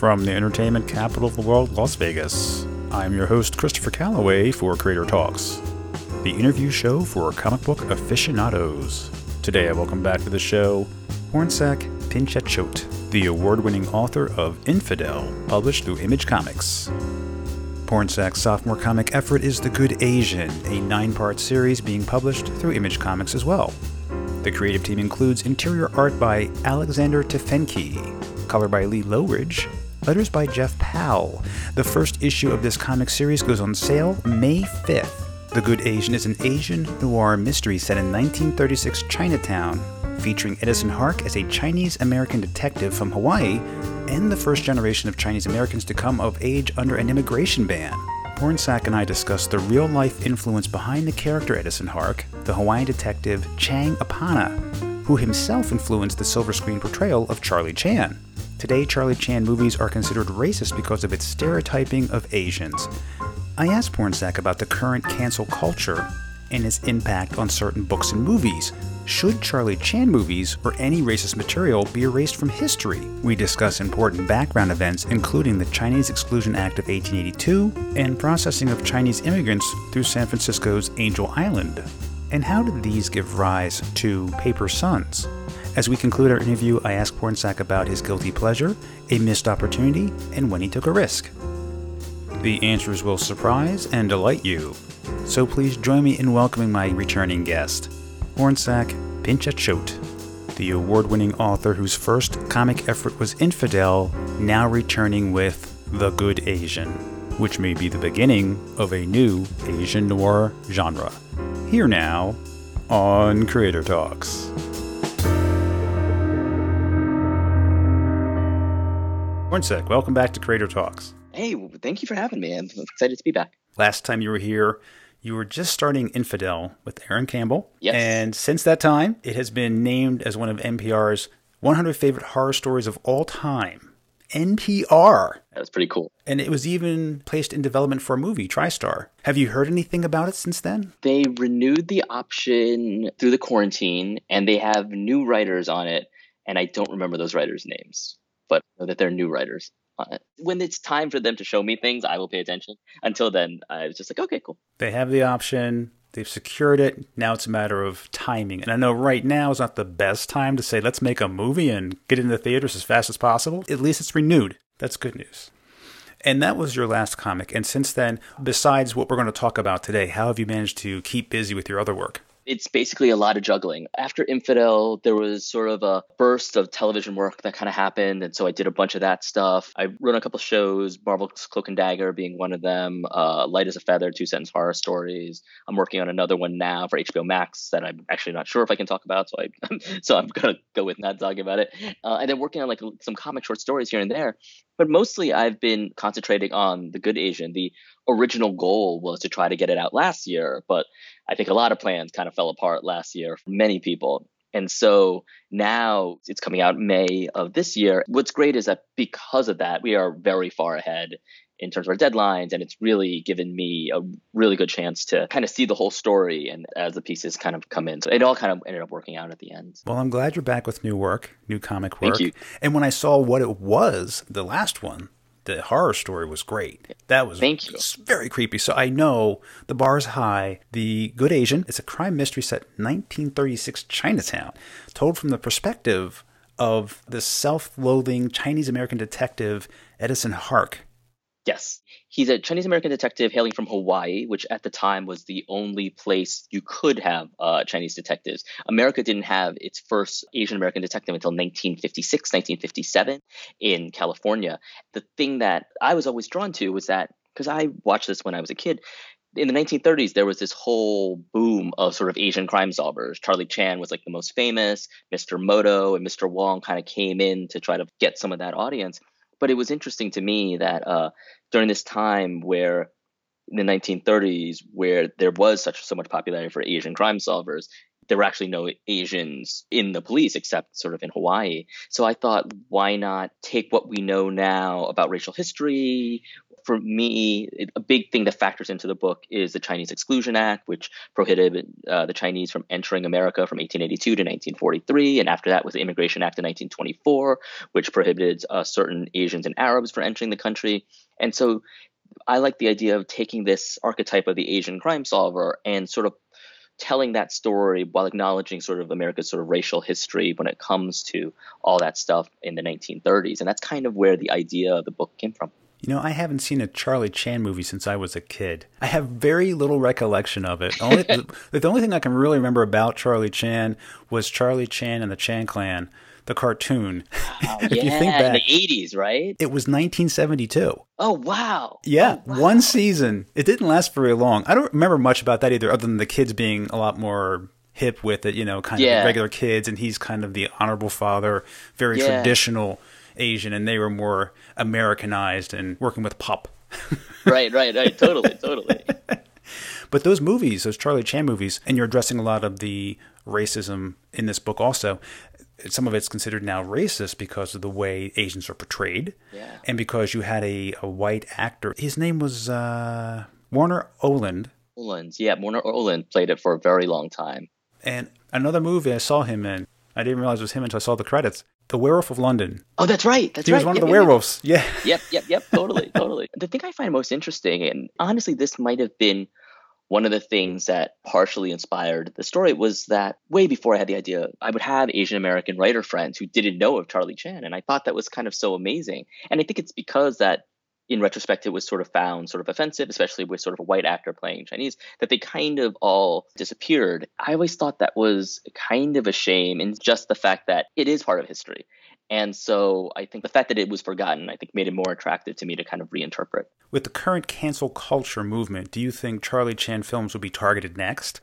from the entertainment capital of the world, Las Vegas. I'm your host, Christopher Calloway, for Creator Talks, the interview show for comic book aficionados. Today, I welcome back to the show Pornsak Pichetshote, the award winning author of Infidel, published through Image Comics. Pornsak's sophomore comic effort is The Good Asian, a nine part series being published through Image Comics as well. The creative team includes interior art by Alexander Tefenkgi, color by Lee Loughridge, letters by Jeff Powell. The first issue of this comic series goes on sale May 5th. The Good Asian is an Asian noir mystery set in 1936 Chinatown, featuring Edison Hark as a Chinese American detective from Hawaii and the first generation of Chinese Americans to come of age under an immigration ban. Pornsak and I discuss the real life influence behind the character Edison Hark, the Hawaiian detective Chang Apana, who himself influenced the silver screen portrayal of Charlie Chan. Today, Charlie Chan movies are considered racist because of its stereotyping of Asians. I asked Pornsak about the current cancel culture and its impact on certain books and movies. Should Charlie Chan movies or any racist material be erased from history? We discuss important background events, including the Chinese Exclusion Act of 1882 and processing of Chinese immigrants through San Francisco's Angel Island. And how did these give rise to Paper Sons? As we conclude our interview, I ask Pornsak about his guilty pleasure, a missed opportunity, and when he took a risk. The answers will surprise and delight you. So please join me in welcoming my returning guest, Pornsak Pichetshote, the award winning author whose first comic effort was Infidel, now returning with The Good Asian, which may be the beginning of a new Asian noir genre. Here now on Creator Talks. Pornsak, welcome back to Creator Talks. Hey, thank you for having me. I'm excited to be back. Last time you were here, you were just starting Infidel with Aaron Campbell. Yes. And since that time, it has been named as one of NPR's 100 favorite horror stories of all time. NPR. That was pretty cool. And it was even placed in development for a movie, TriStar. Have you heard anything about it since then? They renewed the option through the quarantine, and they have new writers on it, and I don't remember those writers' names but that they're new writers it. When it's time for them to show me things, I will pay attention. Until then, I was just like, okay, cool. They have the option. They've secured it. Now it's a matter of timing. And I know right now is not the best time to say, let's make a movie and get into the theaters as fast as possible. At least it's renewed. That's good news. And that was your last comic. And since then, besides what we're going to talk about today, how have you managed to keep busy with your other work? It's basically a lot of juggling. After Infidel, there was sort of a burst of television work that kind of happened. And so I did a bunch of that stuff. I wrote a couple shows, Marvel's Cloak and Dagger being one of them, uh, Light as a Feather, Two Sentence Horror Stories. I'm working on another one now for HBO Max that I'm actually not sure if I can talk about. So, I, so I'm going to go with not talking about it. Uh, and then working on like some comic short stories here and there. But mostly I've been concentrating on The Good Asian. The original goal was to try to get it out last year, but I think a lot of plans kind of fell apart last year for many people. And so now it's coming out May of this year. What's great is that because of that, we are very far ahead in terms of our deadlines. And it's really given me a really good chance to kind of see the whole story and as the pieces kind of come in. So it all kind of ended up working out at the end. Well, I'm glad you're back with new work, new comic work. Thank you. And when I saw what it was, the last one, the horror story was great. That was Thank you. very creepy. So I know the bar is high. The Good Asian is a crime mystery set 1936 Chinatown, told from the perspective of the self-loathing Chinese American detective Edison Hark. Yes. He's a Chinese American detective hailing from Hawaii, which at the time was the only place you could have uh, Chinese detectives. America didn't have its first Asian American detective until 1956, 1957 in California. The thing that I was always drawn to was that, because I watched this when I was a kid, in the 1930s, there was this whole boom of sort of Asian crime solvers. Charlie Chan was like the most famous. Mr. Moto and Mr. Wong kind of came in to try to get some of that audience. But it was interesting to me that uh, during this time where in the 1930s, where there was such so much popularity for Asian crime solvers, there were actually no Asians in the police except sort of in Hawaii. So I thought, why not take what we know now about racial history, for me, it, a big thing that factors into the book is the Chinese Exclusion Act, which prohibited uh, the Chinese from entering America from 1882 to 1943. And after that was the Immigration Act of 1924, which prohibited uh, certain Asians and Arabs from entering the country. And so I like the idea of taking this archetype of the Asian crime solver and sort of telling that story while acknowledging sort of America's sort of racial history when it comes to all that stuff in the 1930s. And that's kind of where the idea of the book came from. You know, I haven't seen a Charlie Chan movie since I was a kid. I have very little recollection of it. Only, the, the only thing I can really remember about Charlie Chan was Charlie Chan and the Chan Clan the cartoon. Wow, yeah, you think back, in the 80s, right? It was 1972. Oh, wow. Yeah, oh, wow. one season. It didn't last very long. I don't remember much about that either, other than the kids being a lot more hip with it, you know, kind yeah. of regular kids, and he's kind of the honorable father, very yeah. traditional Asian, and they were more Americanized and working with pop. right, right, right. Totally, totally. But those movies, those Charlie Chan movies, and you're addressing a lot of the racism in this book also some of it's considered now racist because of the way Asians are portrayed, yeah. and because you had a, a white actor. His name was uh, Warner Oland. Oland, yeah, Warner Oland played it for a very long time. And another movie I saw him in, I didn't realize it was him until I saw the credits. The Werewolf of London. Oh, that's right. That's he right. was one yep, of the yep, werewolves. Yep. Yeah. Yep, yep, yep. Totally, totally. The thing I find most interesting, and honestly, this might have been one of the things that partially inspired the story was that way before I had the idea, I would have Asian American writer friends who didn't know of Charlie Chan. And I thought that was kind of so amazing. And I think it's because that in retrospect, it was sort of found sort of offensive, especially with sort of a white actor playing Chinese, that they kind of all disappeared. I always thought that was kind of a shame in just the fact that it is part of history. And so I think the fact that it was forgotten, I think made it more attractive to me to kind of reinterpret. With the current cancel culture movement, do you think Charlie Chan films will be targeted next?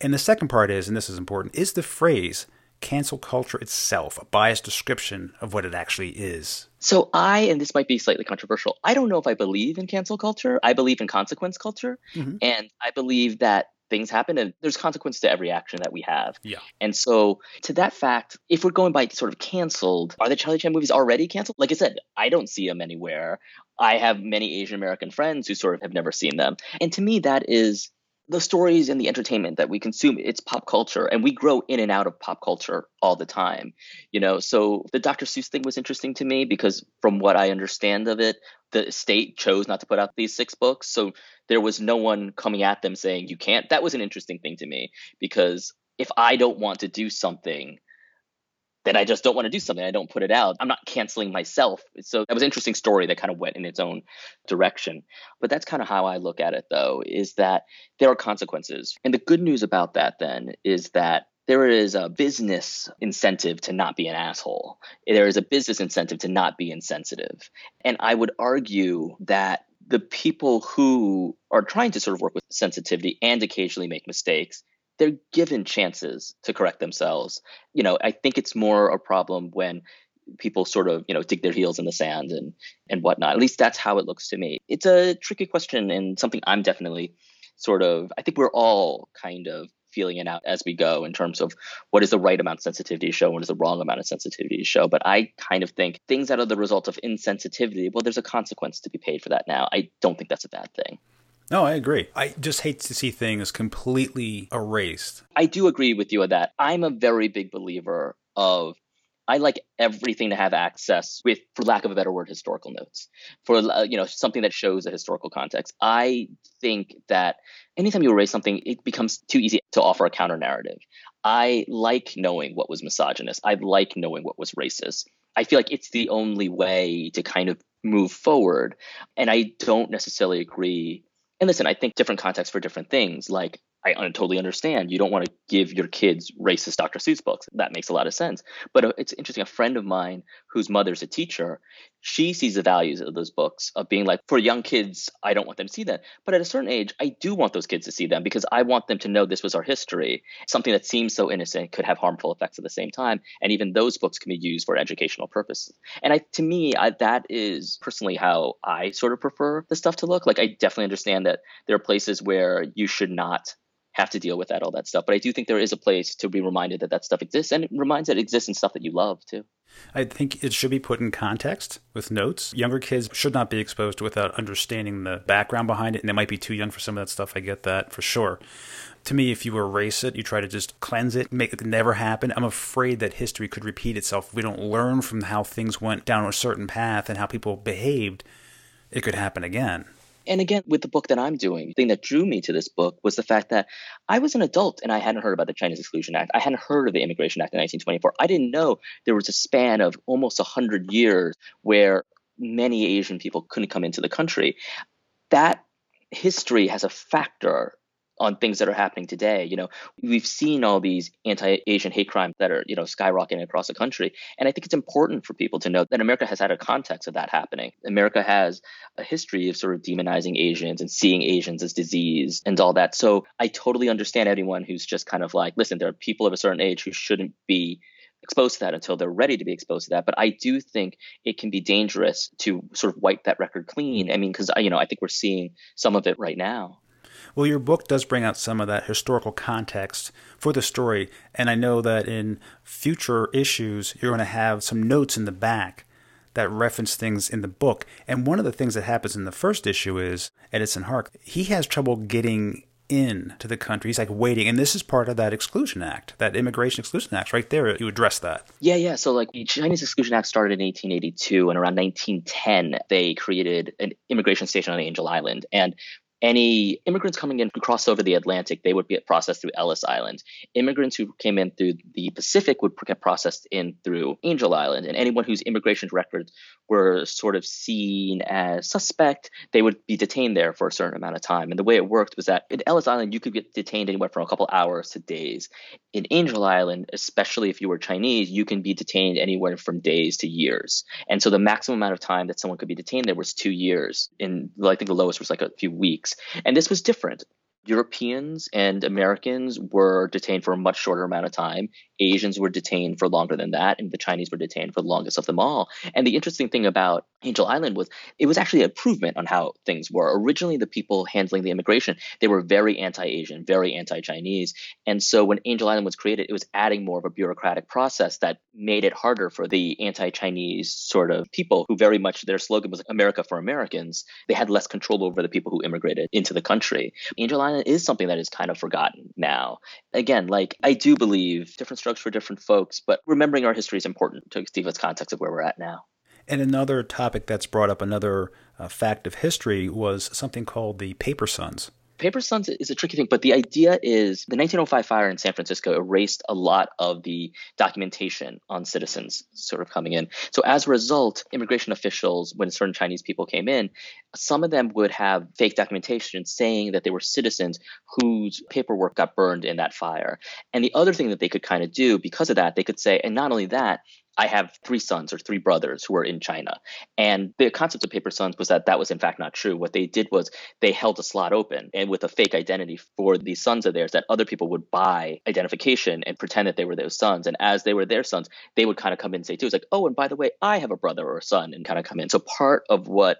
And the second part is, and this is important, is the phrase cancel culture itself a biased description of what it actually is? So I, and this might be slightly controversial, I don't know if I believe in cancel culture. I believe in consequence culture. Mm-hmm. And I believe that things happen and there's consequence to every action that we have. Yeah. And so to that fact, if we're going by sort of canceled, are the Charlie Chan movies already canceled? Like I said, I don't see them anywhere. I have many Asian American friends who sort of have never seen them. And to me that is the stories and the entertainment that we consume it's pop culture and we grow in and out of pop culture all the time you know? So the dr seuss thing was interesting to me because from what i understand of it the state chose not to put out these six books so there was no one coming at them saying you can't. That was an interesting thing to me because if i don't want to do something then I just don't want to do something. I don't put it out. I'm not canceling myself. So that was an interesting story that kind of went in its own direction. But that's kind of how I look at it, though, is that there are consequences. And the good news about that, then, is that there is a business incentive to not be an asshole. There is a business incentive to not be insensitive. And I would argue that the people who are trying to sort of work with sensitivity and occasionally make mistakes they're given chances to correct themselves. You know, I think it's more a problem when people sort of you know dig their heels in the sand and and whatnot. At least that's how it looks to me. It's a tricky question and something I'm definitely sort of. I think we're all kind of feeling it out as we go in terms of what is the right amount of sensitivity to show, what is the wrong amount of sensitivity to show. But I kind of think things that are the result of insensitivity, well, there's a consequence to be paid for that now. I don't think that's a bad thing. No, I agree. I just hate to see things completely erased. I do agree with you on that. I'm a very big believer of I like everything to have access with, for lack of a better word, historical notes, for uh, you know something that shows a historical context. I think that anytime you erase something, it becomes too easy to offer a counter narrative. I like knowing what was misogynist. I like knowing what was racist. I feel like it's the only way to kind of move forward, and I don't necessarily agree and listen, I think different contexts for different things. Like I totally understand. You don't want to give your kids racist Dr. Seuss books. That makes a lot of sense. But uh, it's interesting. A friend of mine whose mother's a teacher, she sees the values of those books of being like, for young kids, I don't want them to see that. But at a certain age, I do want those kids to see them because I want them to know this was our history. Something that seems so innocent could have harmful effects at the same time. And even those books can be used for educational purposes. And I, to me, I, that is personally how I sort of prefer the stuff to look. Like, I definitely understand that there are places where you should not have to deal with that all that stuff. But I do think there is a place to be reminded that that stuff exists, and it reminds that it exists in stuff that you love too. I think it should be put in context with notes. Younger kids should not be exposed without understanding the background behind it, and they might be too young for some of that stuff. I get that for sure. To me, if you erase it, you try to just cleanse it, make it never happen. I'm afraid that history could repeat itself. If we don't learn from how things went down a certain path and how people behaved, it could happen again. And again, with the book that I'm doing, the thing that drew me to this book was the fact that I was an adult and I hadn't heard about the Chinese Exclusion Act. I hadn't heard of the Immigration Act in 1924. I didn't know there was a span of almost 100 years where many Asian people couldn't come into the country. That history has a factor on things that are happening today. You know, we've seen all these anti-Asian hate crimes that are, you know, skyrocketing across the country. And I think it's important for people to know that America has had a context of that happening. America has a history of sort of demonizing Asians and seeing Asians as disease and all that. So I totally understand anyone who's just kind of like, listen, there are people of a certain age who shouldn't be exposed to that until they're ready to be exposed to that. But I do think it can be dangerous to sort of wipe that record clean. I mean, because you know, I think we're seeing some of it right now. Well, your book does bring out some of that historical context for the story, and I know that in future issues, you're going to have some notes in the back that reference things in the book. And one of the things that happens in the first issue is Edison Hark, he has trouble getting in to the country. He's like waiting. And this is part of that Exclusion Act, that Immigration Exclusion Act. Right there, you address that. Yeah, yeah. So, like, the Chinese Exclusion Act started in 1882, and around 1910, they created an immigration station on Angel Island. And any immigrants coming in who crossed over the Atlantic, they would get processed through Ellis Island. Immigrants who came in through the Pacific would get processed in through Angel Island. And anyone whose immigration records were sort of seen as suspect, they would be detained there for a certain amount of time. And the way it worked was that in Ellis Island, you could get detained anywhere from a couple hours to days. In Angel Island, especially if you were Chinese, you can be detained anywhere from days to years. And so the maximum amount of time that someone could be detained there was two years. In I think the lowest was like a few weeks And this was different. Europeans and Americans were detained for a much shorter amount of time. Asians were detained for longer than that, and the Chinese were detained for the longest of them all. And the interesting thing about Angel Island was it was actually an improvement on how things were. Originally, the people handling the immigration they were very anti-Asian, very anti-Chinese, and so when Angel Island was created, it was adding more of a bureaucratic process that made it harder for the anti-Chinese sort of people who very much their slogan was America for Americans. They had less control over the people who immigrated into the country. Angel Island is something that is kind of forgotten now. Again, like I do believe different strokes for different folks, but remembering our history is important to give us context of where we're at now. And another topic that's brought up, another uh, fact of history, was something called the Paper Sons. Paper Sons is a tricky thing, but the idea is the 1905 fire in San Francisco erased a lot of the documentation on citizens sort of coming in. So as a result, immigration officials, when certain Chinese people came in, some of them would have fake documentation saying that they were citizens whose paperwork got burned in that fire. And the other thing that they could kind of do because of that, they could say, and not only that, I have three sons or three brothers who are in China. And the concept of paper sons was that that was in fact not true. What they did was they held a slot open and with a fake identity for these sons of theirs that other people would buy identification and pretend that they were those sons. And as they were their sons, they would kind of come in and say too, it's like, oh, and by the way, I have a brother or a son and kind of come in. So part of what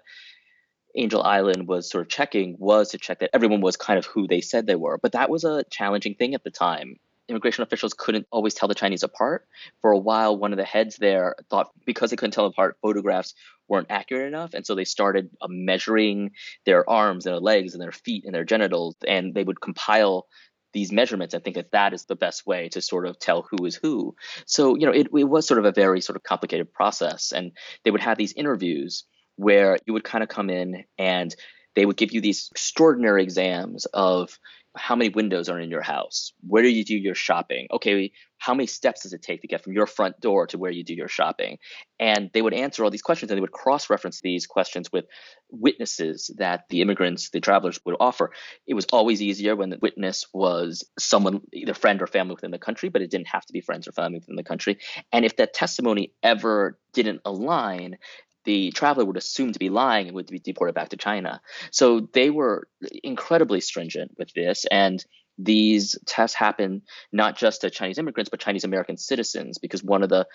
Angel Island was sort of checking was to check that everyone was kind of who they said they were. But that was a challenging thing at the time immigration officials couldn't always tell the Chinese apart. For a while, one of the heads there thought because they couldn't tell apart, photographs weren't accurate enough. And so they started uh, measuring their arms and their legs and their feet and their genitals, and they would compile these measurements and think that that is the best way to sort of tell who is who. So, you know, it, it was sort of a very sort of complicated process. And they would have these interviews where you would kind of come in and they would give you these extraordinary exams of how many windows are in your house? Where do you do your shopping? Okay, how many steps does it take to get from your front door to where you do your shopping? And they would answer all these questions and they would cross reference these questions with witnesses that the immigrants, the travelers would offer. It was always easier when the witness was someone, either friend or family within the country, but it didn't have to be friends or family within the country. And if that testimony ever didn't align, the traveler would assume to be lying and would be deported back to China. So they were incredibly stringent with this. And these tests happen not just to Chinese immigrants, but Chinese American citizens, because one of the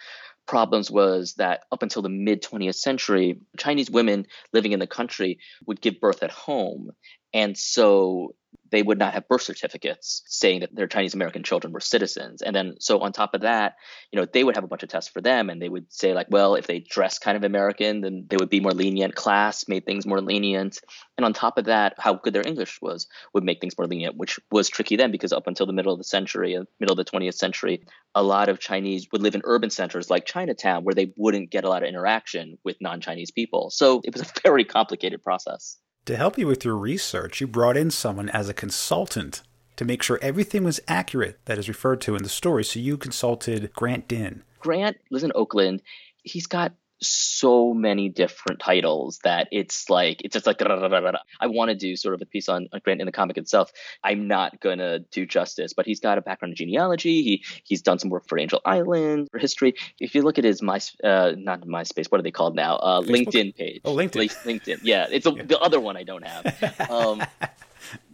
problems was that up until the mid 20th century, Chinese women living in the country would give birth at home. And so they would not have birth certificates saying that their Chinese American children were citizens. And then, so on top of that, you know, they would have a bunch of tests for them and they would say, like, well, if they dress kind of American, then they would be more lenient. Class made things more lenient. And on top of that, how good their English was would make things more lenient, which was tricky then because up until the middle of the century, uh, middle of the 20th century, a lot of Chinese would live in urban centers like Chinatown where they wouldn't get a lot of interaction with non Chinese people. So it was a very complicated process. To help you with your research, you brought in someone as a consultant to make sure everything was accurate that is referred to in the story. So you consulted Grant Din. Grant lives in Oakland. He's got so many different titles that it's like it's just like I want to do sort of a piece on, on Grant in the comic itself. I'm not gonna do justice, but he's got a background in genealogy. He he's done some work for Angel Island for history. If you look at his my uh, not MySpace, what are they called now? Uh, LinkedIn page. Oh, LinkedIn. LinkedIn. Yeah, it's a, yeah. the other one I don't have. Um,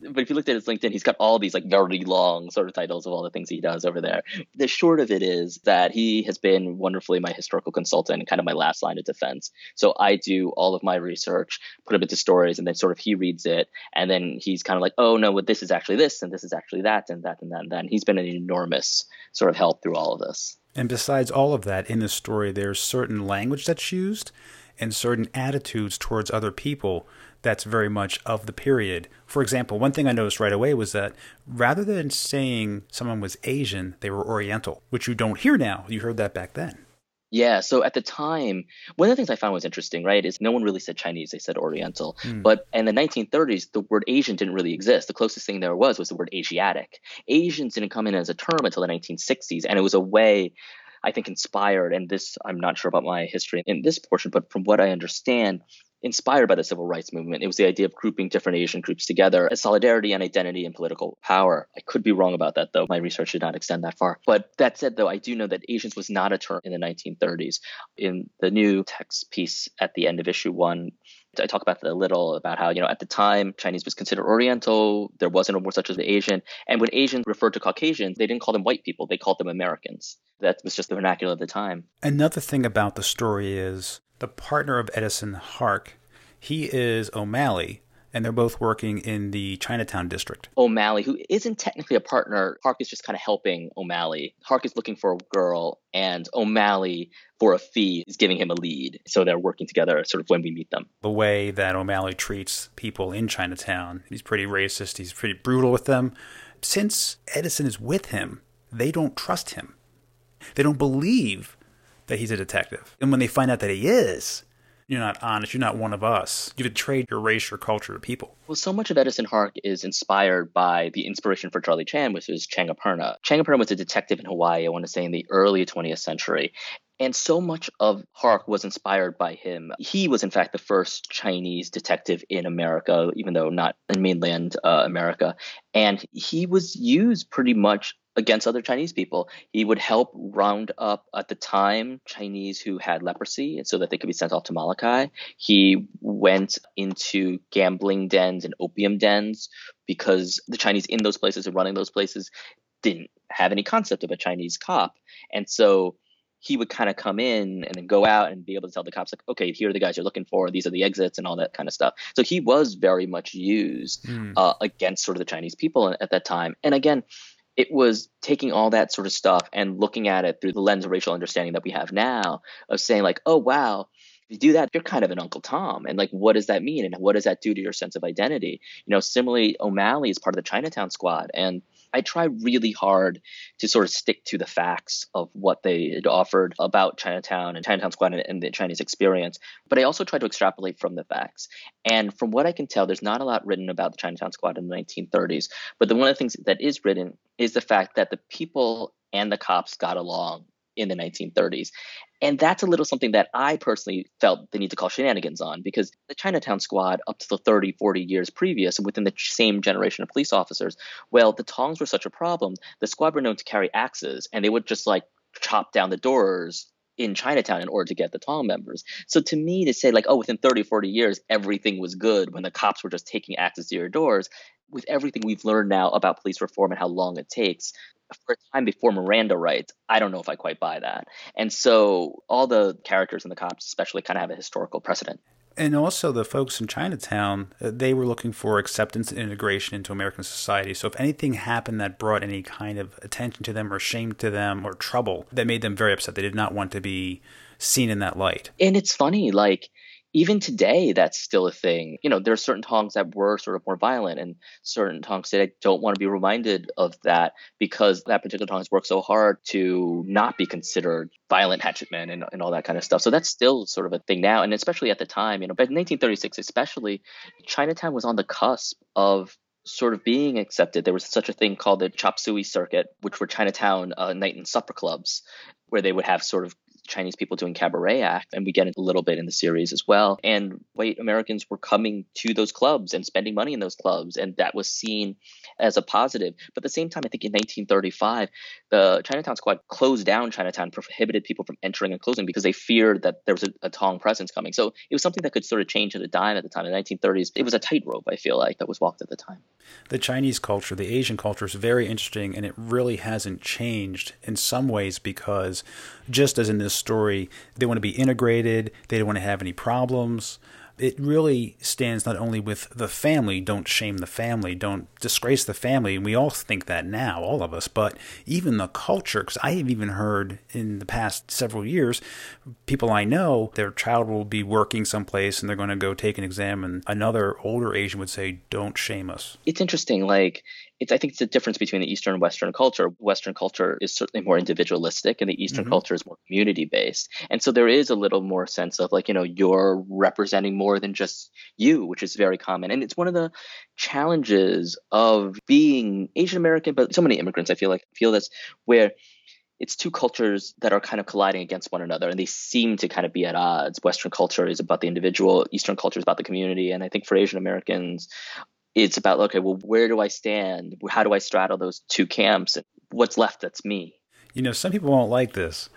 but if you looked at his LinkedIn, he's got all these like very long sort of titles of all the things he does over there. The short of it is that he has been wonderfully my historical consultant and kind of my last line of defense. So I do all of my research, put it into stories, and then sort of he reads it, and then he's kind of like, oh no, well, this is actually this, and this is actually that, and that, and that, and that. And he's been an enormous sort of help through all of this. And besides all of that, in the story, there's certain language that's used and certain attitudes towards other people that's very much of the period. For example, one thing I noticed right away was that rather than saying someone was Asian, they were Oriental, which you don't hear now. You heard that back then. Yeah, so at the time, one of the things I found was interesting, right, is no one really said Chinese, they said Oriental. Mm. But in the 1930s, the word Asian didn't really exist. The closest thing there was was the word Asiatic. Asians didn't come in as a term until the 1960s, and it was a way I think inspired, and this I'm not sure about my history in this portion, but from what I understand, inspired by the civil rights movement. It was the idea of grouping different Asian groups together as solidarity and identity and political power. I could be wrong about that, though. My research did not extend that far. But that said, though, I do know that Asians was not a term in the 1930s. In the new text piece at the end of issue one, I talk about a little about how, you know, at the time, Chinese was considered Oriental. There wasn't a word such as the Asian. And when Asians referred to Caucasians, they didn't call them white people, they called them Americans. That was just the vernacular of the time. Another thing about the story is the partner of Edison, Hark, he is O'Malley, and they're both working in the Chinatown district. O'Malley, who isn't technically a partner, Hark is just kind of helping O'Malley. Hark is looking for a girl, and O'Malley, for a fee, is giving him a lead. So they're working together sort of when we meet them. The way that O'Malley treats people in Chinatown, he's pretty racist, he's pretty brutal with them. Since Edison is with him, they don't trust him. They don't believe that he's a detective. And when they find out that he is, you're not honest, you're not one of us. You betrayed your race, your culture your people. Well, so much of Edison Hark is inspired by the inspiration for Charlie Chan, which is Chang Apana. Changaperna was a detective in Hawaii, I want to say in the early 20th century. And so much of Hark was inspired by him. He was, in fact, the first Chinese detective in America, even though not in mainland uh, America. And he was used pretty much against other Chinese people. He would help round up at the time Chinese who had leprosy so that they could be sent off to Molokai. He went into gambling dens and opium dens because the Chinese in those places and running those places didn't have any concept of a Chinese cop. And so he would kind of come in and then go out and be able to tell the cops like okay here are the guys you're looking for these are the exits and all that kind of stuff so he was very much used mm. uh, against sort of the chinese people at that time and again it was taking all that sort of stuff and looking at it through the lens of racial understanding that we have now of saying like oh wow if you do that you're kind of an uncle tom. And like what does that mean? And what does that do to your sense of identity? You know similarly o'malley is part of the chinatown squad and I try really hard to sort of stick to the facts of what they had offered about Chinatown and Chinatown Squad and, and the Chinese experience, but I also try to extrapolate from the facts. And from what I can tell, there's not a lot written about the Chinatown Squad in the 1930s. But the, one of the things that is written is the fact that the people and the cops got along in the 1930s. And that's a little something that I personally felt the need to call shenanigans on because the Chinatown squad, up to the 30, 40 years previous, within the same generation of police officers, well, the tongs were such a problem. The squad were known to carry axes and they would just like chop down the doors in Chinatown in order to get the tong members. So to me, to say like, oh, within 30, 40 years, everything was good when the cops were just taking axes to your doors, with everything we've learned now about police reform and how long it takes, for a time before Miranda rights, I don't know if I quite buy that. And so all the characters in the cops, especially, kind of have a historical precedent. And also, the folks in Chinatown, uh, they were looking for acceptance and integration into American society. So, if anything happened that brought any kind of attention to them or shame to them or trouble, that made them very upset. They did not want to be seen in that light. And it's funny, like, even today, that's still a thing. You know, there are certain tongs that were sort of more violent, and certain tongs that I don't want to be reminded of that because that particular tong has worked so hard to not be considered violent hatchetmen and, and all that kind of stuff. So that's still sort of a thing now, and especially at the time, you know, but in 1936, especially, Chinatown was on the cusp of sort of being accepted. There was such a thing called the chop suey circuit, which were Chinatown uh, night and supper clubs, where they would have sort of Chinese people doing cabaret act, and we get a little bit in the series as well. And white Americans were coming to those clubs and spending money in those clubs, and that was seen as a positive. But at the same time, I think in 1935, the Chinatown Squad closed down Chinatown, prohibited people from entering and closing because they feared that there was a, a Tong presence coming. So it was something that could sort of change at a dime at the time. In the 1930s, it was a tightrope, I feel like, that was walked at the time. The Chinese culture, the Asian culture is very interesting, and it really hasn't changed in some ways because just as in this story, they want to be integrated, they don't want to have any problems. It really stands not only with the family, don't shame the family, don't disgrace the family, and we all think that now, all of us, but even the culture, because I have even heard in the past several years, people I know, their child will be working someplace and they're going to go take an exam, and another older Asian would say, don't shame us. It's interesting, like, it's, I think it's a difference between the Eastern and Western culture. Western culture is certainly more individualistic, and the Eastern mm-hmm. culture is more community based. And so there is a little more sense of like, you know, you're representing more than just you, which is very common. And it's one of the challenges of being Asian American, but so many immigrants, I feel like, feel this, where it's two cultures that are kind of colliding against one another and they seem to kind of be at odds western culture is about the individual eastern culture is about the community and i think for asian americans it's about okay well where do i stand how do i straddle those two camps and what's left that's me you know some people won't like this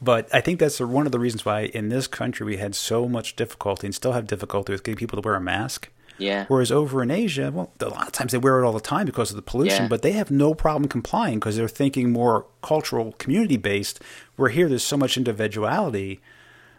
but I think that's one of the reasons why in this country we had so much difficulty and still have difficulty with getting people to wear a mask. Yeah. Whereas over in Asia, well, a lot of times they wear it all the time because of the pollution, yeah. but they have no problem complying because they're thinking more cultural, community based. Where here, there's so much individuality.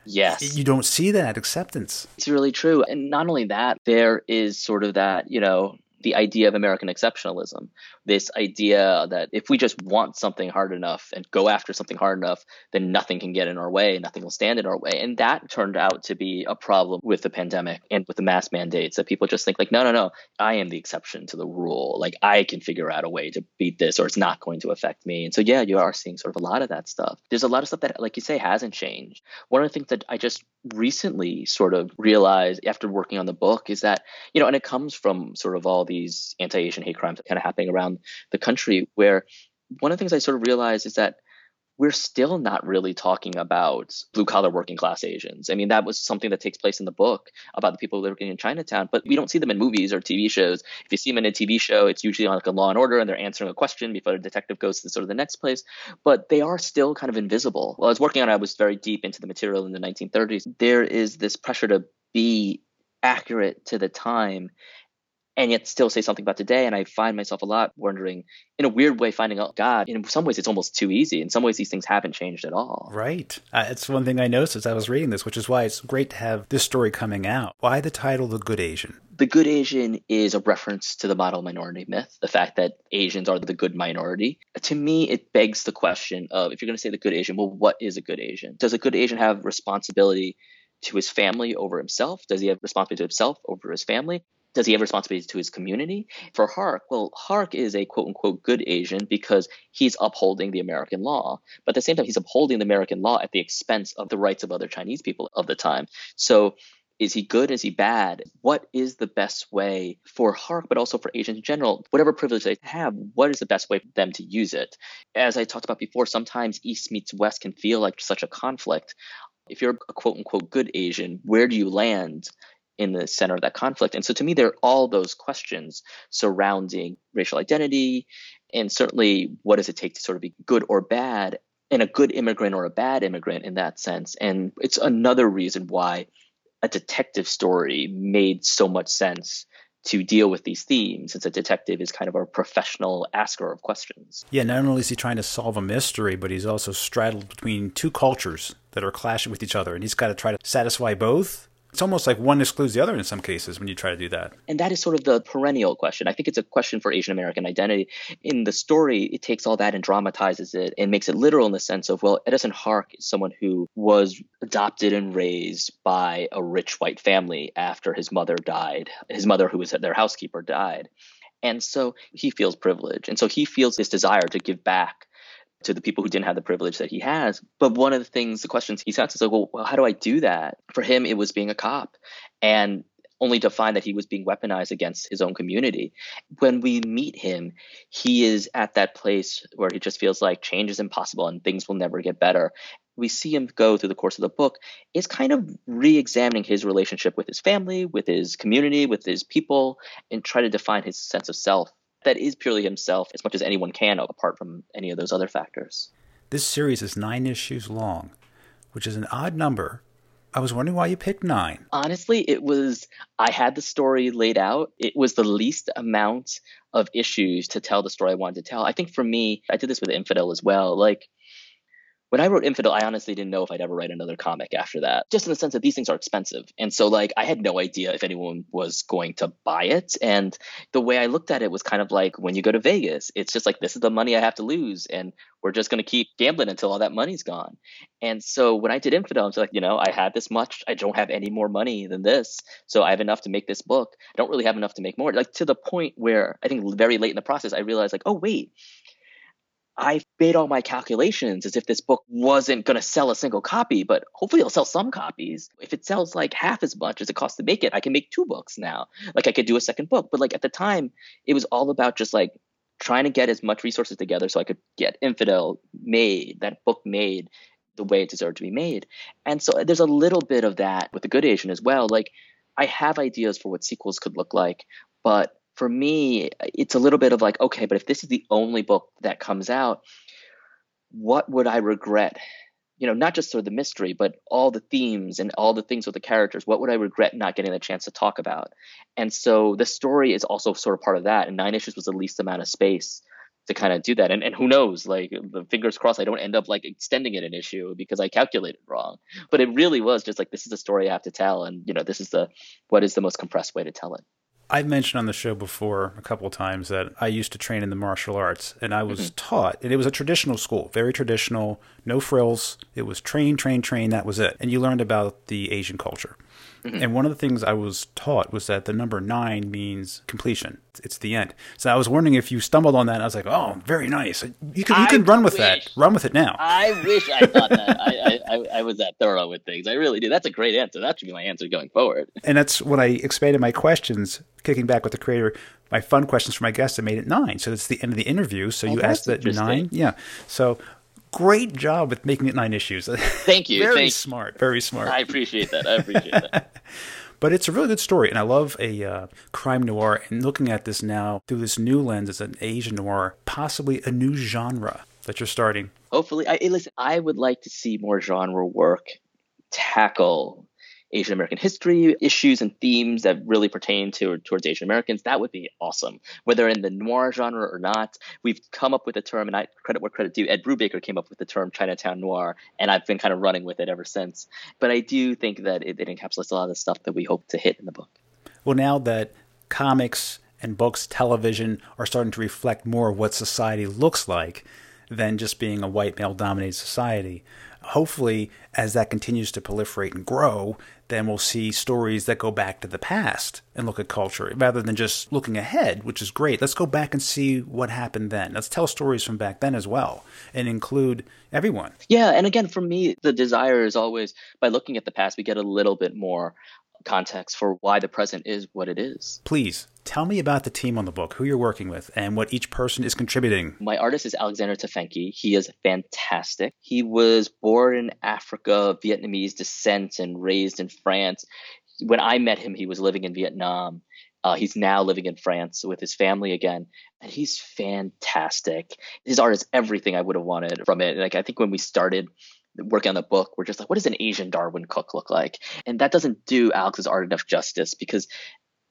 Yes. You don't see that acceptance. It's really true. And not only that, there is sort of that, you know, the idea of American exceptionalism. This idea that if we just want something hard enough and go after something hard enough, then nothing can get in our way, nothing will stand in our way. And that turned out to be a problem with the pandemic and with the mask mandates that people just think like, no, no, no, I am the exception to the rule. Like I can figure out a way to beat this or it's not going to affect me. And so yeah, you are seeing sort of a lot of that stuff. There's a lot of stuff that, like you say, hasn't changed. One of the things that I just recently sort of realized after working on the book is that, you know, and it comes from sort of all these anti Asian hate crimes kind of happening around the country, where one of the things I sort of realized is that we're still not really talking about blue collar working class Asians. I mean, that was something that takes place in the book about the people living in Chinatown, but we don't see them in movies or TV shows. If you see them in a TV show, it's usually on like a law and order and they're answering a question before the detective goes to sort of the next place, but they are still kind of invisible. While I was working on it, I was very deep into the material in the 1930s. There is this pressure to be accurate to the time and yet still say something about today. And I find myself a lot wondering, in a weird way, finding out God. In some ways, it's almost too easy. In some ways, these things haven't changed at all. Right. Uh, it's one thing I noticed as I was reading this, which is why it's great to have this story coming out. Why the title, The Good Asian? The Good Asian is a reference to the model minority myth, the fact that Asians are the good minority. To me, it begs the question of if you're going to say the good Asian, well, what is a good Asian? Does a good Asian have responsibility to his family over himself? Does he have responsibility to himself over his family? Does he have responsibility to his community? For Hark, well, Hark is a quote unquote good Asian because he's upholding the American law. But at the same time, he's upholding the American law at the expense of the rights of other Chinese people of the time. So is he good? Is he bad? What is the best way for Hark, but also for Asians in general? Whatever privilege they have, what is the best way for them to use it? As I talked about before, sometimes East meets West can feel like such a conflict. If you're a quote unquote good Asian, where do you land in the center of that conflict. And so to me, there are all those questions surrounding racial identity and certainly what does it take to sort of be good or bad and a good immigrant or a bad immigrant in that sense. And it's another reason why a detective story made so much sense to deal with these themes since a detective is kind of a professional asker of questions. Yeah, not only is he trying to solve a mystery, but he's also straddled between two cultures that are clashing with each other and he's got to try to satisfy both It's almost like one excludes the other in some cases when you try to do that. And that is sort of the perennial question. I think it's a question for Asian American identity. In the story, it takes all that and dramatizes it and makes it literal in the sense of, well, Edison Hark is someone who was adopted and raised by a rich white family after his mother died. His mother, who was their housekeeper, died. And so he feels privilege. And so he feels this desire to give back to the people who didn't have the privilege that he has. But one of the things, the questions he asks is like, well, how do I do that? For him, it was being a cop. And only to find that he was being weaponized against his own community. When we meet him, he is at that place where he just feels like change is impossible and things will never get better. We see him go through the course of the book is kind of re-examining his relationship with his family, with his community, with his people, and try to define his sense of self that is purely himself as much as anyone can apart from any of those other factors. This series is nine issues long, which is an odd number. I was wondering why you picked nine. Honestly, it was, I had the story laid out. It was the least amount of issues to tell the story I wanted to tell. I think for me, I did this with Infidel as well. Like, when I wrote Infidel, I honestly didn't know if I'd ever write another comic after that, just in the sense that these things are expensive. And so, like, I had no idea if anyone was going to buy it. And the way I looked at it was kind of like when you go to Vegas, it's just like, this is the money I have to lose. And we're just going to keep gambling until all that money's gone. And so, when I did Infidel, I was like, you know, I had this much. I don't have any more money than this. So, I have enough to make this book. I don't really have enough to make more. Like, to the point where I think very late in the process, I realized, like, oh, wait I made all my calculations as if this book wasn't going to sell a single copy, but hopefully it'll sell some copies. If it sells like half as much as it costs to make it, I can make two books now. Like I could do a second book. But like at the time, it was all about just like trying to get as much resources together so I could get Infidel made, that book made the way it deserved to be made. And so uh, there's a little bit of that with the Good Asian as well. Like I have ideas for what sequels could look like, but for me, it's a little bit of like, okay, but if this is the only book that comes out, what would I regret? You know, not just sort of the mystery, but all the themes and all the things with the characters. What would I regret not getting the chance to talk about? And so the story is also sort of part of that. And nine issues was the least amount of space to kind of do that. And, and who knows, like the fingers crossed, I don't end up like extending it an issue because I calculated wrong. But it really was just like, this is a story I have to tell. And, you know, this is the, what is the most compressed way to tell it. I've mentioned on the show before a couple of times that I used to train in the martial arts and I was mm-hmm. taught, and it was a traditional school, very traditional, no frills. It was train, train, train, that was it. And you learned about the Asian culture. Mm-hmm. And one of the things I was taught was that the number nine means completion. It's the end. So I was wondering if you stumbled on that. And I was like, oh, very nice. You can you can run with that. Run with it now. I wish I thought that. I, I, I was that thorough with things. I really do. That's a great answer. That should be my answer going forward. And that's when I expanded my questions, kicking back with the creator. My fun questions for my guests, I made it nine. So it's the end of the interview. So oh, you asked that nine. Yeah. So great job with making it nine issues. Thank you. very Thank smart. Very smart. I appreciate that. I appreciate that. but it's a really good story, and I love a uh, crime noir. And looking at this now through this new lens as an Asian noir, possibly a new genre that you're starting. Hopefully, I eh, listen. I would like to see more genre work tackle Asian American history issues and themes that really pertain to towards Asian Americans, that would be awesome. Whether in the noir genre or not, we've come up with a term, and I credit where credit due. Ed Brubaker came up with the term Chinatown noir, and I've been kind of running with it ever since. But I do think that it, it encapsulates a lot of the stuff that we hope to hit in the book. Well, now that comics and books, television are starting to reflect more of what society looks like than just being a white male dominated society hopefully, as that continues to proliferate and grow, then we'll see stories that go back to the past and look at culture rather than just looking ahead, which is great. Let's go back and see what happened then. Let's tell stories from back then as well and include everyone. Yeah. And again, for me, the desire is always by looking at the past, we get a little bit more context for why the present is what it is. Please tell me about the team on the book, who you're working with, and what each person is contributing. My artist is Alexander Tefenkgi. He is fantastic. He was born in Africa, Vietnamese descent, and raised in France. When I met him, he was living in Vietnam. Uh, he's now living in France with his family again, and he's fantastic. His art is everything I would have wanted from it. Like I think when we started working on the book, we're just like, what does an Asian Darwyn Cooke look like? And that doesn't do Alex's art enough justice because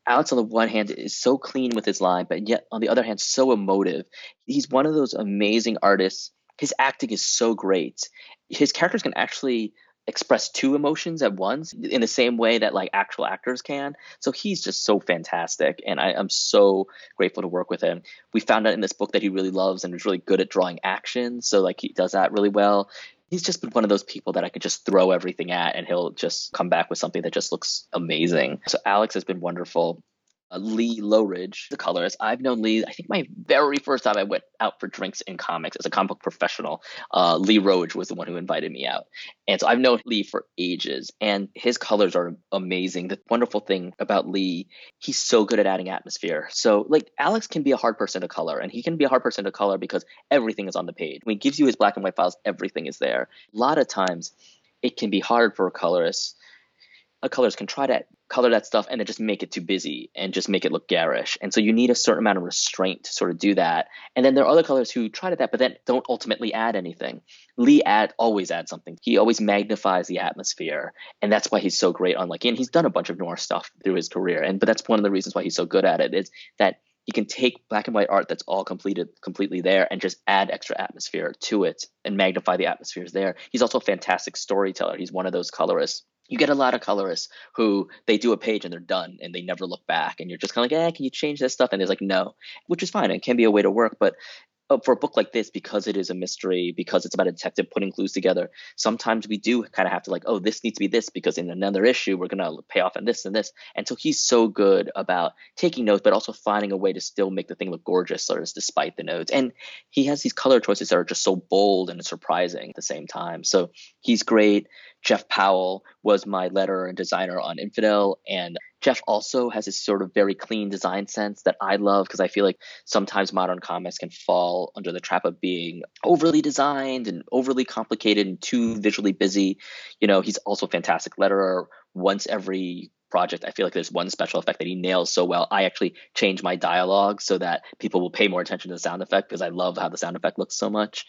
Alex, on the one hand, is so clean with his line, but yet on the other hand, so emotive. He's one of those amazing artists. His acting is so great. His characters can actually express two emotions at once in the same way that like actual actors can. So he's just so fantastic, and I, am so grateful to work with him. We found out in this book that he really loves and is really good at drawing action, so like he does that really well. He's just been one of those people that I could just throw everything at, and he'll just come back with something that just looks amazing. So Alex has been wonderful uh, Lee Loughridge, the colorist. I've known Lee, I think my very first time I went out for drinks in comics as a comic book professional, uh, Lee Loughridge was the one who invited me out. And so I've known Lee for ages, and his colors are amazing. The wonderful thing about Lee, he's so good at adding atmosphere. So, like, Alex can be a hard person to color, and he can be a hard person to color because everything is on the page. When he gives you his black and white files, everything is there. A lot of times, it can be hard for a colorist a colorist can try to color that stuff and then just make it too busy and just make it look garish. And so you need a certain amount of restraint to sort of do that. And then there are other colors who try to that, but then don't ultimately add anything. Lee add always adds something. He always magnifies the atmosphere, and that's why he's so great on like. And he's done a bunch of noir stuff through his career, and but that's one of the reasons why he's so good at it is that he can take black and white art that's all completed completely there and just add extra atmosphere to it and magnify the atmospheres there. He's also a fantastic storyteller. He's one of those colorists you get a lot of colorists who they do a page and they're done and they never look back and you're just kind of like eh, can you change this stuff? And it's like no which is fine it can be a way to work but Uh, for a book like this, because it is a mystery, because it's about a detective putting clues together, sometimes we do kind of have to like, oh, this needs to be this because in another issue we're gonna pay off on this and this. And so he's so good about taking notes, but also finding a way to still make the thing look gorgeous, sort of despite the notes. And he has these color choices that are just so bold and surprising at the same time. So he's great. Jeff Powell was my letterer and designer on Infidel, and Jeff also has this sort of very clean design sense that I love because I feel like sometimes modern comics can fall under the trap of being overly designed and overly complicated and too visually busy. You know, he's also a fantastic letterer. Once every project, I feel like there's one special effect that he nails so well. I actually change my dialogue so that people will pay more attention to the sound effect because I love how the sound effect looks so much.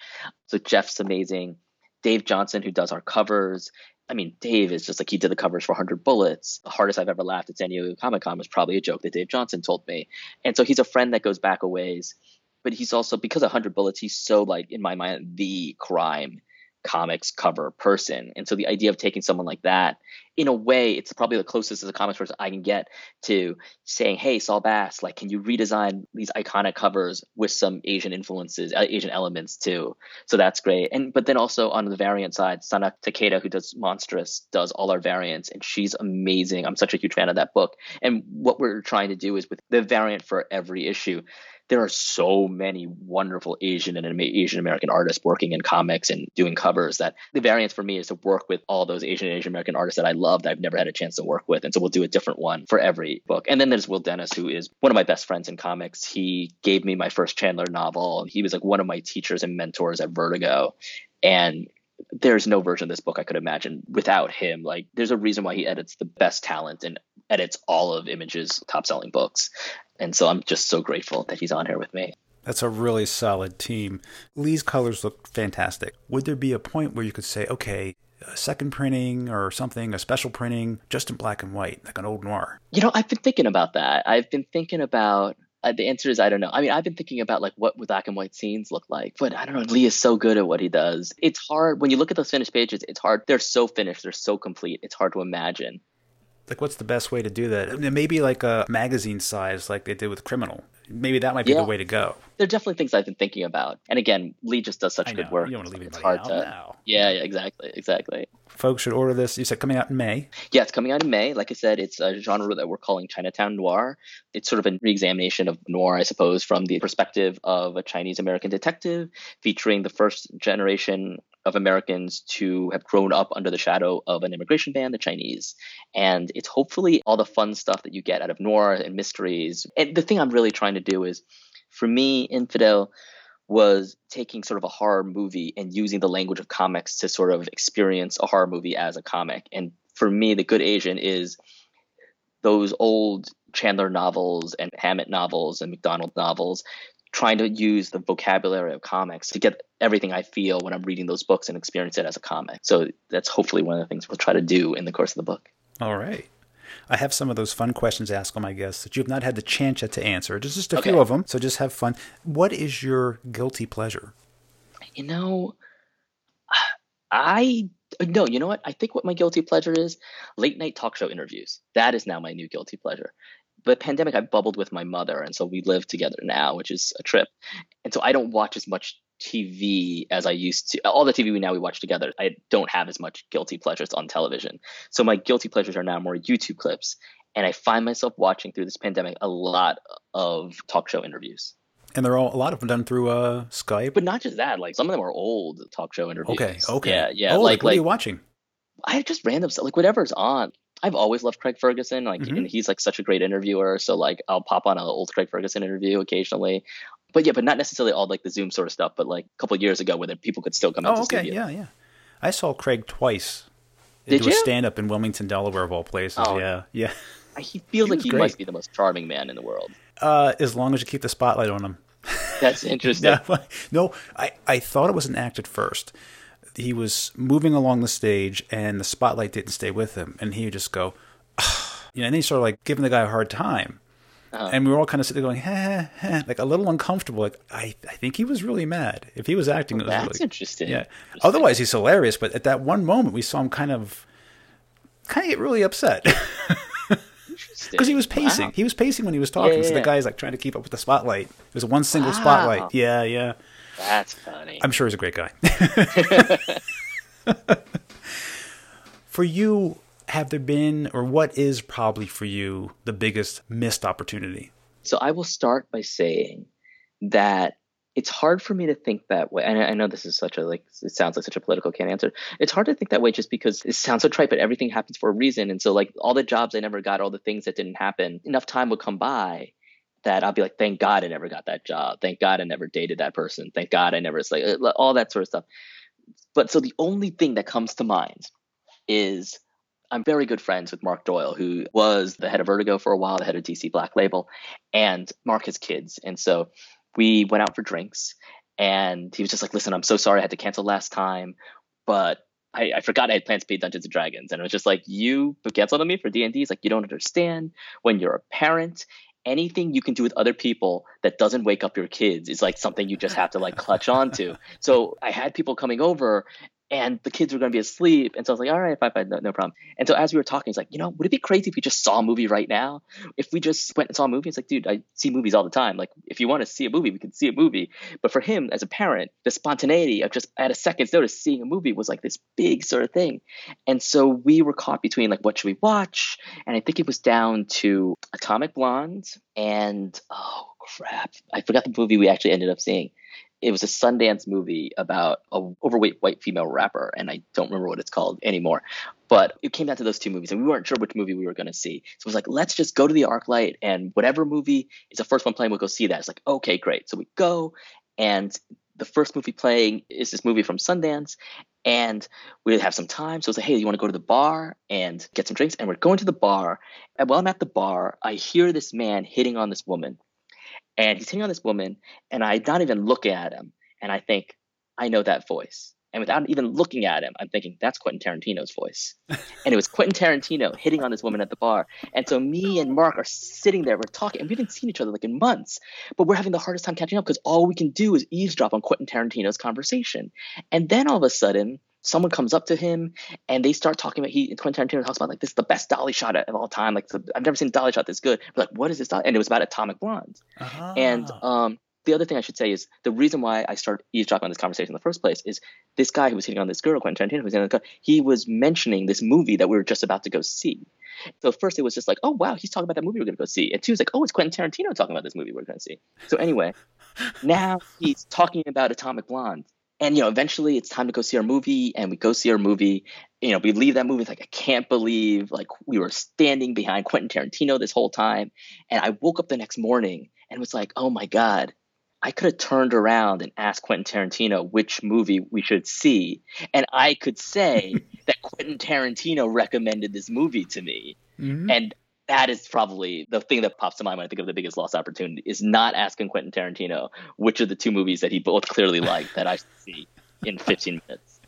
So Jeff's amazing. Dave Johnson, who does our covers, I mean, Dave is just like he did the covers for 100 Bullets. The hardest I've ever laughed at San Diego Comic Con was probably a joke that Dave Johnson told me. And so he's a friend that goes back a ways, but he's also, because of 100 Bullets, he's so, like, in my mind, the crime comics cover person. And so the idea of taking someone like that, in a way, it's probably the closest as a comics person I can get to saying, "Hey, Saul Bass, like, can you redesign these iconic covers with some Asian influences, uh, Asian elements too?" So that's great. And but then also on the variant side, Sana Takeda, who does Monstress, does all our variants, and she's amazing. I'm such a huge fan of that book. And what we're trying to do is with the variant for every issue there are so many wonderful Asian and Asian American artists working in comics and doing covers that the variance for me is to work with all those Asian and Asian American artists that I love that I've never had a chance to work with. And so we'll do a different one for every book. And then there's Will Dennis, who is one of my best friends in comics. He gave me my first Chandler novel. He was like one of my teachers and mentors at Vertigo. And there's no version of this book I could imagine without him. Like, there's a reason why he edits the best talent and edits all of Image's top selling books. And so I'm just so grateful that he's on here with me. That's a really solid team. Lee's colors look fantastic. Would there be a point where you could say, okay, a second printing or something, a special printing, just in black and white, like an old noir? You know, I've been thinking about that. I've been thinking about uh, the answer is I don't know. I mean, I've been thinking about like what black and white scenes look like, but I don't know. Lee is so good at what he does. It's hard when you look at those finished pages. It's hard. They're so finished. They're so complete. It's hard to imagine like what's the best way to do that? Maybe like a magazine size like they did with criminal. Maybe that might be yeah. the way to go. There are definitely things i've been thinking about. And again lee just does such good work. You don't want to leave it's hard to now. Yeah, yeah exactly exactly. Folks should order this. You said coming out in may? Yeah it's coming out in may. Like i said it's a genre that we're calling chinatown noir. It's sort of a re-examination of noir i suppose from the perspective of a chinese american detective featuring the first generation of Americans to have grown up under the shadow of an immigration ban, the Chinese. And it's hopefully all the fun stuff that you get out of noir and mysteries. And the thing I'm really trying to do is, for me, Infidel was taking sort of a horror movie and using the language of comics to sort of experience a horror movie as a comic. And for me, The Good Asian is those old Chandler novels and Hammett novels and McDonald novels trying to use the vocabulary of comics to get everything I feel when I'm reading those books and experience it as a comic. So that's hopefully one of the things we'll try to do in the course of the book. All right. I have some of those fun questions to ask all my guests that you have not had the chance yet to answer. Just, just a okay. few of them. So just have fun. What is your guilty pleasure? You know, I no, you know what? I think what my guilty pleasure is late night talk show interviews. That is now my new guilty pleasure. But pandemic, I bubbled with my mother, and so we live together now, which is a trip. And so I don't watch as much TV as I used to. All the TV we now we watch together, I don't have as much guilty pleasures on television. So my guilty pleasures are now more YouTube clips, and I find myself watching through this pandemic a lot of talk show interviews. And they're all a lot of them done through uh, Skype. But not just that, like some of them are old talk show interviews. Okay, okay, yeah, yeah. Oh, like, what like are you watching? I just random stuff, like whatever's on. I've always loved Craig Ferguson. Like, Mhm. and he's like such a great interviewer. So like, I'll pop on an old Craig Ferguson interview occasionally. But yeah, but not necessarily all like the Zoom sort of stuff. But like a couple of years ago, where people could still come out Oh, okay, studio. yeah, yeah. I saw Craig twice. Did do a you? stand up in Wilmington, Delaware, of all places. Oh. Yeah, yeah. He feels He like he great. must be the most charming man in the world. Uh, as long as you keep the spotlight on him. That's interesting. Yeah, no, I, I thought it was an act at first. He was moving along the stage, and the spotlight didn't stay with him, and he would just go, you know, and he started like giving the guy a hard time, Uh-huh. and we were all kind of sitting there going, ha, ha, like a little uncomfortable. Like I, I think he was really mad. If he was acting, it was That's really interesting. yeah. Interesting. Otherwise, he's hilarious. But at that one moment, we saw him kind of, kind of get really upset because he was pacing. Wow. He was pacing when he was talking. Yeah, so yeah, the guy's like trying to keep up with the spotlight. It was one single Wow. spotlight. Yeah, yeah. That's funny. I'm sure he's a great guy. for you, have there been, or what is probably for you the biggest missed opportunity? So I will start by saying that it's hard for me to think that way. And I know this is such a like it sounds like such a political can't answer. It's hard to think that way just because it sounds so trite, but everything happens for a reason. And so like all the jobs I never got, all the things that didn't happen, enough time would come by that I'll be like, thank God I never got that job. Thank God I never dated that person. Thank God I never like uh, all that sort of stuff. But so the only thing that comes to mind is I'm very good friends with Mark Doyle, who was the head of Vertigo for a while, the head of DC Black Label, and Mark has kids. And so we went out for drinks, and he was just like, Listen, I'm so sorry I had to cancel last time, but I, I forgot I had plans to play Dungeons and Dragons. And it was just like, You canceled on me for D&D? It's like, you don't understand. When you're a parent, anything you can do with other people that doesn't wake up your kids is like something you just have to like clutch onto. So I had people coming over and the kids were going to be asleep. And so I was like, all right, fine, fine, no, no problem. And so as we were talking, he's like, you know, would it be crazy if we just saw a movie right now? If we just went and saw a movie, it's like, dude, I see movies all the time. Like, if you want to see a movie, we can see a movie. But for him, as a parent, the spontaneity of just at a second's notice seeing a movie was like this big sort of thing. And so we were caught between like, what should we watch? And I think it was down to Atomic Blonde and, oh, crap. I forgot the movie we actually ended up seeing it was a Sundance movie about a overweight white female rapper, and I don't remember what it's called anymore. But it came down to those two movies, and we weren't sure which movie we were going to see. So it was like, let's just go to the ArcLight, and whatever movie is the first one playing, we'll go see that. It's like, okay, great. So we go, and the first movie playing is this movie from Sundance, and we have some time. So it's like, hey, you want to go to the bar and get some drinks? And we're going to the bar, and while I'm at the bar, I hear this man hitting on this woman and he's hitting on this woman, and I'm not even looking at him, and I think I know that voice. And without even looking at him, I'm thinking that's Quentin Tarantino's voice. and it was Quentin Tarantino hitting on this woman at the bar. And so me and Mark are sitting there, we're talking, and we haven't seen each other like in months, but we're having the hardest time catching up because all we can do is eavesdrop on Quentin Tarantino's conversation. And then all of a sudden, someone comes up to him and they start talking about he Quentin Tarantino talks about like this is the best dolly shot of all time. Like I've never seen a dolly shot this good. We're like, what is this dolly? And it was about Atomic Blonde. And Ah. um, the other thing I should say is the reason why I started eavesdropping on this conversation in the first place is this guy who was hitting on this girl, Quentin Tarantino, who was on the he was mentioning this movie that we were just about to go see. So first it was just like, oh wow, he's talking about that movie we're gonna go see. And two was like, oh, it's Quentin Tarantino talking about this movie we're gonna see. So anyway, now he's talking about Atomic Blonde. And you know, eventually it's time to go see our movie, and we go see our movie. You know, we leave that movie like I can't believe like we were standing behind Quentin Tarantino this whole time. And I woke up the next morning and was like, oh my god, I could have turned around and asked Quentin Tarantino which movie we should see, and I could say that Quentin Tarantino recommended this movie to me, Mhm. and that is probably the thing that pops to mind when I think of the biggest lost opportunity is not asking Quentin Tarantino which of the two movies that he both clearly liked that I see in 15 minutes.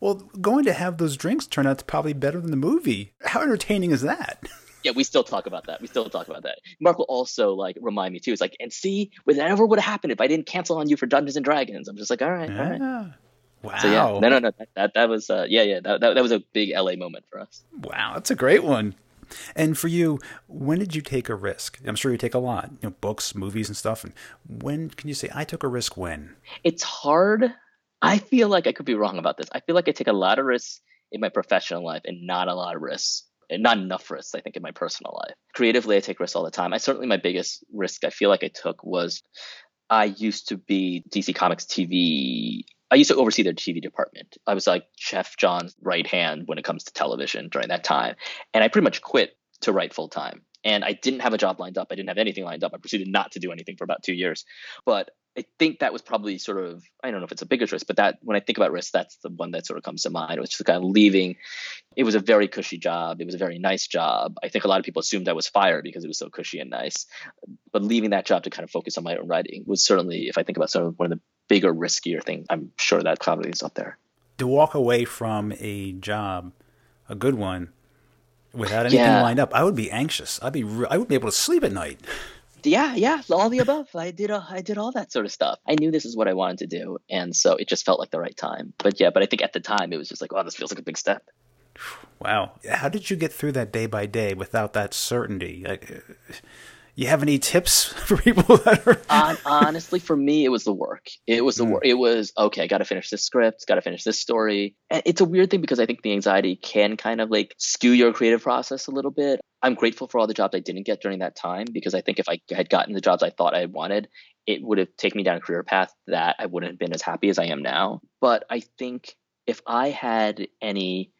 Well, going to have those drinks turn out to probably better than the movie. How entertaining is that? Yeah, we still talk about that. We still talk about that. Mark will also like remind me too. It's like, and see, whatever would have happened if I didn't cancel on you for Dungeons and Dragons. I'm just like, all right, all right. Yeah. Wow. So yeah, no, no, no. That that, that was uh, yeah, yeah. That, that that was a big LA moment for us. Wow, that's a great one. And for you, when did you take a risk? I'm sure you take a lot, you know, books, movies, and stuff. And when can you say I took a risk? When? It's hard. I feel like I could be wrong about this. I feel like I take a lot of risks in my professional life and not a lot of risks and not enough risks, I think, in my personal life. Creatively, I take risks all the time. I certainly my biggest risk I feel like I took was I used to be DC Comics TV. I used to oversee their TV department. I was like Geoff Johns' right hand when it comes to television during that time. And I pretty much quit to write full time. And I didn't have a job lined up. I didn't have anything lined up. I proceeded not to do anything for about two years. But I think that was probably sort of I don't know if it's a biggest risk, but that when I think about risk, that's the one that sort of comes to mind. It was just kind of leaving. It was a very cushy job. It was a very nice job. I think a lot of people assumed I was fired because it was so cushy and nice. But leaving that job to kind of focus on my own writing was certainly, if I think about sort of one of the bigger, riskier thing. I'm sure that probably is up there. To walk away from a job, a good one, without anything yeah. lined up, I would be anxious. I'd be I would be able to sleep at night yeah, yeah, all the above. I did, uh, I did all that sort of stuff. I knew this is what I wanted to do, and so it just felt like the right time. But yeah, but I think at the time it was just like, oh, this feels like a big step. Wow, how did you get through that day by day without that certainty? Like, you have any tips for people that are uh, honestly for me it was the work. It was the mm. work it was okay i gotta finish this script gotta finish this story. And it's a weird thing because i think the anxiety can kind of like skew your creative process a little bit. I'm grateful for all the jobs i didn't get during that time because i think if i had gotten the jobs i thought i wanted it would have taken me down a career path that i wouldn't have been as happy as i am now. But i think if i had any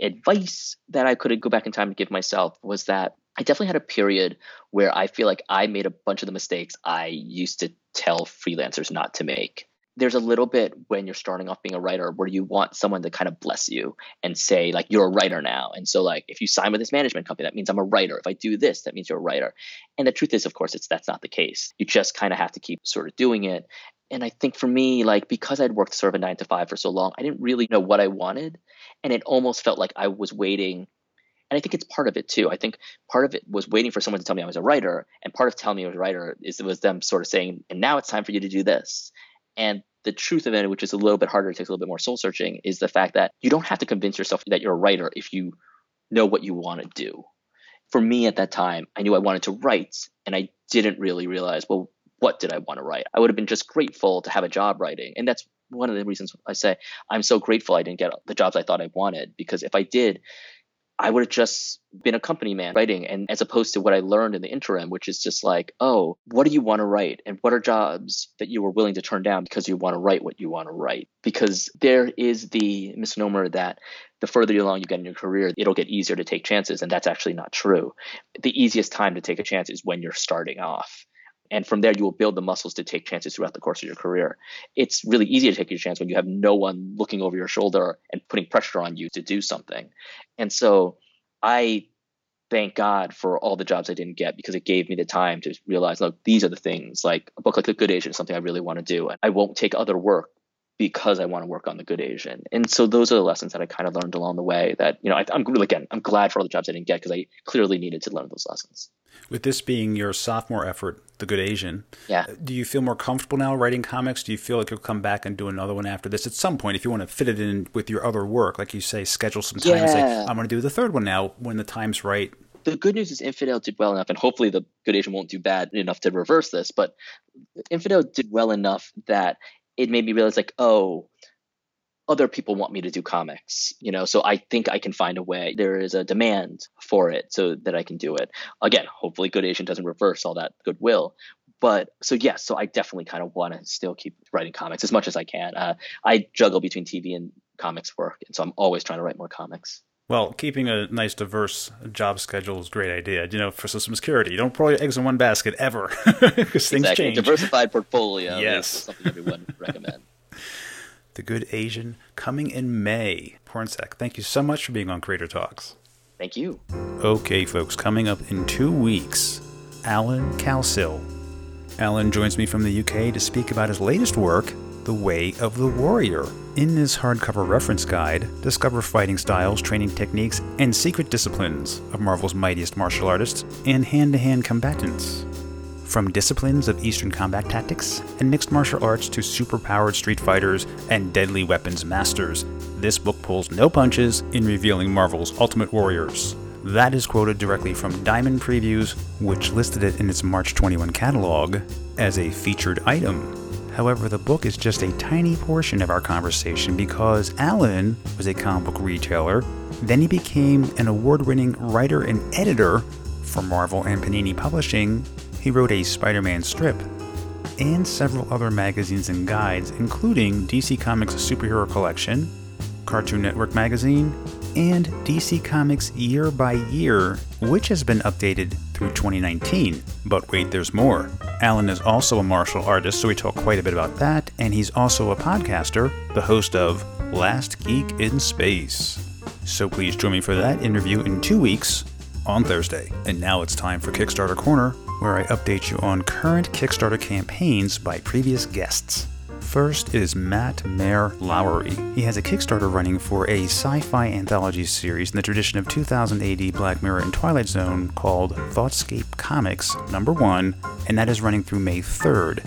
advice that i could go back in time to give myself was that I definitely had a period where I feel like I made a bunch of the mistakes I used to tell freelancers not to make. There's a little bit when you're starting off being a writer where you want someone to kind of bless you and say, like, you're a writer now. And so, like, if you sign with this management company, that means I'm a writer. If I do this, that means you're a writer. And the truth is, of course, it's that's not the case. You just kind of have to keep sort of doing it. And I think for me, like, because I'd worked sort of a nine to five for so long, I didn't really know what I wanted. And it almost felt like I was waiting and I think it's part of it too. I think part of it was waiting for someone to tell me I was a writer, and part of telling me I was a writer is was them sort of saying, "And now it's time for you to do this." And the truth of it, which is a little bit harder, it takes a little bit more soul searching, is the fact that you don't have to convince yourself that you're a writer if you know what you want to do. For me at that time, I knew I wanted to write, and I didn't really realize, well, what did I want to write? I would have been just grateful to have a job writing, and that's one of the reasons I say I'm so grateful I didn't get the jobs I thought I wanted because if I did, I would have just been a company man writing and as opposed to what I learned in the interim, which is just like, oh, what do you want to write? And what are jobs that you were willing to turn down because you want to write what you want to write? Because there is the misnomer that the further along you get in your career, it'll get easier to take chances. And that's actually not true. The easiest time to take a chance is when you're starting off. And from there, you will build the muscles to take chances throughout the course of your career. It's really easy to take your chance when you have no one looking over your shoulder and putting pressure on you to do something. And so I thank God for all the jobs I didn't get because it gave me the time to realize, look, these are the things. Like a book like The Good Asian is something I really want to do. And I won't take other work because I want to work on the good Asian. And so those are the lessons that I kind of learned along the way that, you know, I, am really, again, I'm glad for all the jobs I didn't get because I clearly needed to learn those lessons. With this being your sophomore effort, The Good Asian, yeah. Uh, do you feel more comfortable now writing comics? Do you feel like you'll come back and do another one after this at some point if you want to fit it in with your other work? Like you say, schedule some time yeah. and say, I'm going to do the third one now when the time's right. The good news is Infidel did well enough, and hopefully the Good Asian won't do bad enough to reverse this, but Infidel did well enough that it made me realize, like, oh, other people want me to do comics, you know, so I think I can find a way. There is a demand for it so that I can do it. Again, hopefully Good Asian doesn't reverse all that goodwill. But so yes, yeah, so I definitely kind of want to still keep writing comics as much as I can. Uh, I juggle between TV and comics work, and so I'm always trying to write more comics. Well, keeping a nice, diverse job schedule is a great idea. You know, for system security, you don't put all your eggs in one basket ever because things exactly. change. Diversified portfolio yes. is something everyone recommend. The Good Asian, coming in May. Pornsak, thank you so much for being on Creator Talks. Thank you. Okay, folks, coming up in two weeks, Alan Cowsill. Alan joins me from the UK to speak about his latest work, The Way of the Warrior. In this hardcover reference guide, discover fighting styles, training techniques, and secret disciplines of Marvel's mightiest martial artists and hand to hand combatants. From disciplines of Eastern combat tactics and mixed martial arts to superpowered street fighters and deadly weapons masters, this book pulls no punches in revealing Marvel's Ultimate Warriors. That is quoted directly from Diamond Previews, which listed it in its March 21 catalog as a featured item. However, the book is just a tiny portion of our conversation because Alan was a comic book retailer, then he became an award winning writer and editor for Marvel and Panini Publishing. He wrote a Spider Man strip and several other magazines and guides, including DC Comics Superhero Collection, Cartoon Network Magazine, and DC Comics Year by Year, which has been updated through 2019. But wait, there's more. Alan is also a martial artist, so we talk quite a bit about that, and he's also a podcaster, the host of Last Geek in Space. So please join me for that interview in two weeks on Thursday. And now it's time for Kickstarter Corner, where I update you on current Kickstarter campaigns by previous guests. First is Matt Mayer Lowery. He has a Kickstarter running for a sci fi anthology series in the tradition of 2000 AD Black Mirror and Twilight Zone called Thoughtscape Comics number 1, and that is running through May 3rd.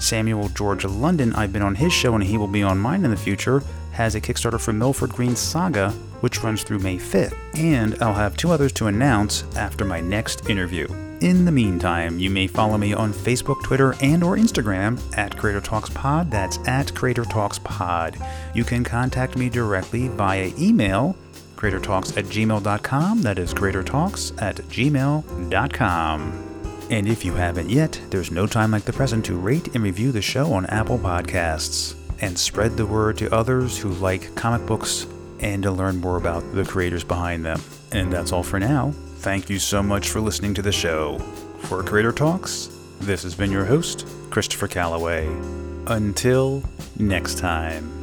Samuel George London, I've been on his show and he will be on mine in the future, has a Kickstarter for Milford Green Saga, which runs through May 5th. And I'll have two others to announce after my next interview. In the meantime, you may follow me on Facebook, Twitter, and or Instagram at Creator Talks Pod. That's at Creator Talks Pod. You can contact me directly via email, creatortalks at gmail.com. That is creatortalks at gmail.com. And if you haven't yet, there's no time like the present to rate and review the show on Apple Podcasts and spread the word to others who like comic books and to learn more about the creators behind them. And that's all for now. Thank you so much for listening to the show. For Creator Talks, this has been your host, Christopher Calloway. Until next time.